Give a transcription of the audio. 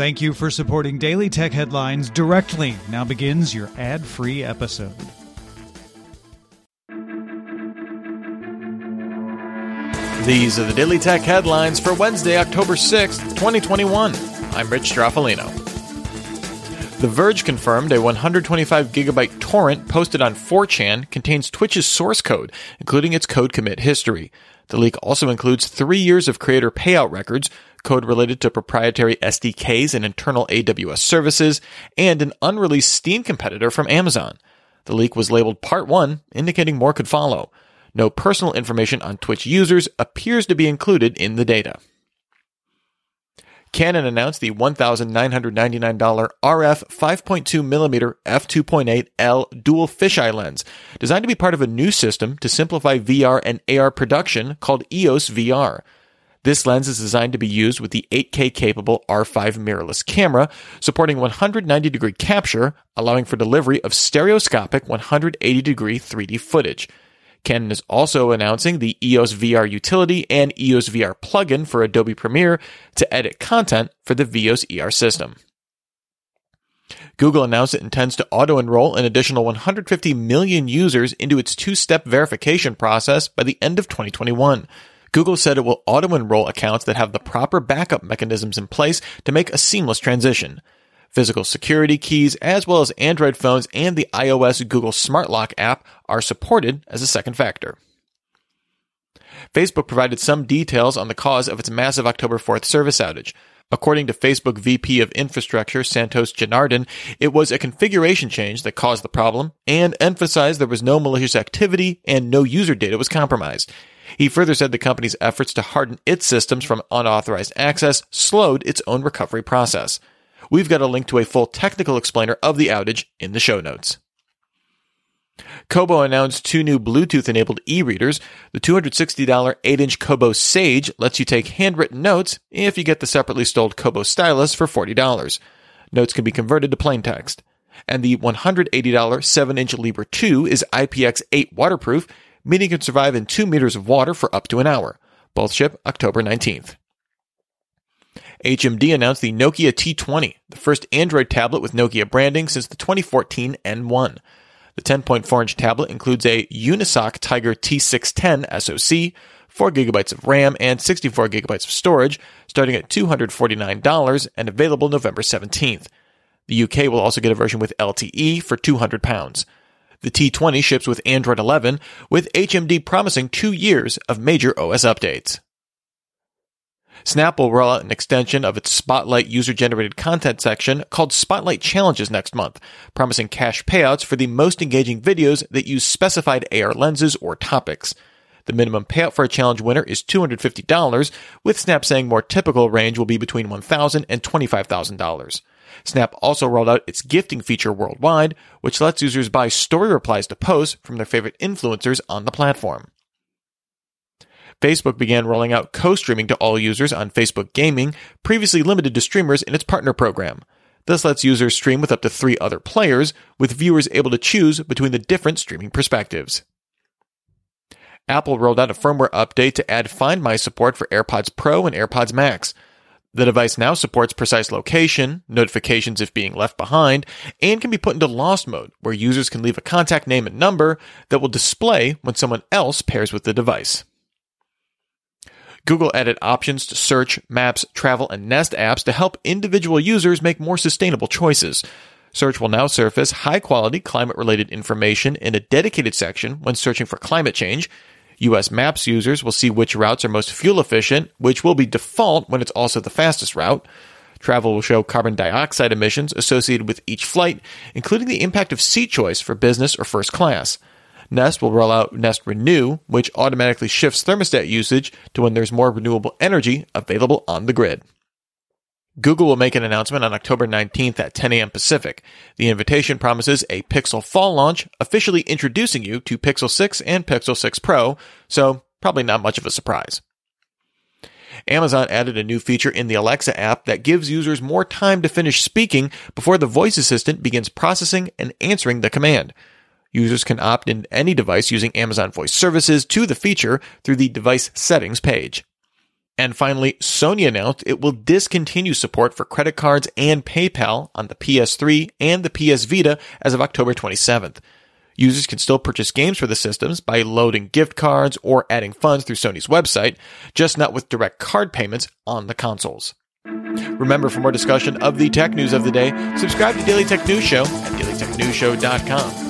Thank you for supporting Daily Tech Headlines directly. Now begins your ad free episode. These are the Daily Tech headlines for Wednesday, October 6th, 2021. I'm Rich Stroffolino. The Verge confirmed a 125 gigabyte torrent posted on 4chan contains Twitch's source code, including its code commit history. The leak also includes three years of creator payout records, code related to proprietary SDKs and internal AWS services, and an unreleased Steam competitor from Amazon. The leak was labeled Part 1, indicating more could follow. No personal information on Twitch users appears to be included in the data. Canon announced the $1,999 RF 5.2mm f2.8L dual fisheye lens, designed to be part of a new system to simplify VR and AR production called EOS VR. This lens is designed to be used with the 8K capable R5 mirrorless camera, supporting 190 degree capture, allowing for delivery of stereoscopic 180 degree 3D footage. Canon is also announcing the EOS VR utility and EOS VR plugin for Adobe Premiere to edit content for the VEOS ER system. Google announced it intends to auto enroll an additional 150 million users into its two step verification process by the end of 2021. Google said it will auto enroll accounts that have the proper backup mechanisms in place to make a seamless transition. Physical security keys, as well as Android phones and the iOS Google Smart Lock app, are supported as a second factor. Facebook provided some details on the cause of its massive October 4th service outage. According to Facebook VP of Infrastructure Santos Janardhan, it was a configuration change that caused the problem and emphasized there was no malicious activity and no user data was compromised. He further said the company's efforts to harden its systems from unauthorized access slowed its own recovery process. We've got a link to a full technical explainer of the outage in the show notes. Kobo announced two new Bluetooth enabled e readers. The $260 8 inch Kobo Sage lets you take handwritten notes if you get the separately sold Kobo Stylus for $40. Notes can be converted to plain text. And the $180 7 inch Libra 2 is IPX8 waterproof, meaning it can survive in 2 meters of water for up to an hour. Both ship October 19th. HMD announced the Nokia T20, the first Android tablet with Nokia branding since the 2014 N1. The 10.4 inch tablet includes a Unisoc Tiger T610 SoC, 4 gigabytes of RAM, and 64 gigabytes of storage, starting at $249 and available November 17th. The UK will also get a version with LTE for 200 pounds. The T20 ships with Android 11, with HMD promising two years of major OS updates. Snap will roll out an extension of its Spotlight user generated content section called Spotlight Challenges next month, promising cash payouts for the most engaging videos that use specified AR lenses or topics. The minimum payout for a challenge winner is $250, with Snap saying more typical range will be between $1,000 and $25,000. Snap also rolled out its gifting feature worldwide, which lets users buy story replies to posts from their favorite influencers on the platform. Facebook began rolling out co-streaming to all users on Facebook Gaming, previously limited to streamers in its partner program. This lets users stream with up to three other players, with viewers able to choose between the different streaming perspectives. Apple rolled out a firmware update to add Find My support for AirPods Pro and AirPods Max. The device now supports precise location, notifications if being left behind, and can be put into lost mode, where users can leave a contact name and number that will display when someone else pairs with the device. Google added options to search, maps, travel, and Nest apps to help individual users make more sustainable choices. Search will now surface high quality climate related information in a dedicated section when searching for climate change. US Maps users will see which routes are most fuel efficient, which will be default when it's also the fastest route. Travel will show carbon dioxide emissions associated with each flight, including the impact of seat choice for business or first class. Nest will roll out Nest Renew, which automatically shifts thermostat usage to when there's more renewable energy available on the grid. Google will make an announcement on October 19th at 10 a.m. Pacific. The invitation promises a Pixel fall launch, officially introducing you to Pixel 6 and Pixel 6 Pro, so probably not much of a surprise. Amazon added a new feature in the Alexa app that gives users more time to finish speaking before the voice assistant begins processing and answering the command. Users can opt in any device using Amazon Voice Services to the feature through the device settings page. And finally, Sony announced it will discontinue support for credit cards and PayPal on the PS3 and the PS Vita as of October 27th. Users can still purchase games for the systems by loading gift cards or adding funds through Sony's website, just not with direct card payments on the consoles. Remember, for more discussion of the tech news of the day, subscribe to Daily Tech News Show at dailytechnewsshow.com.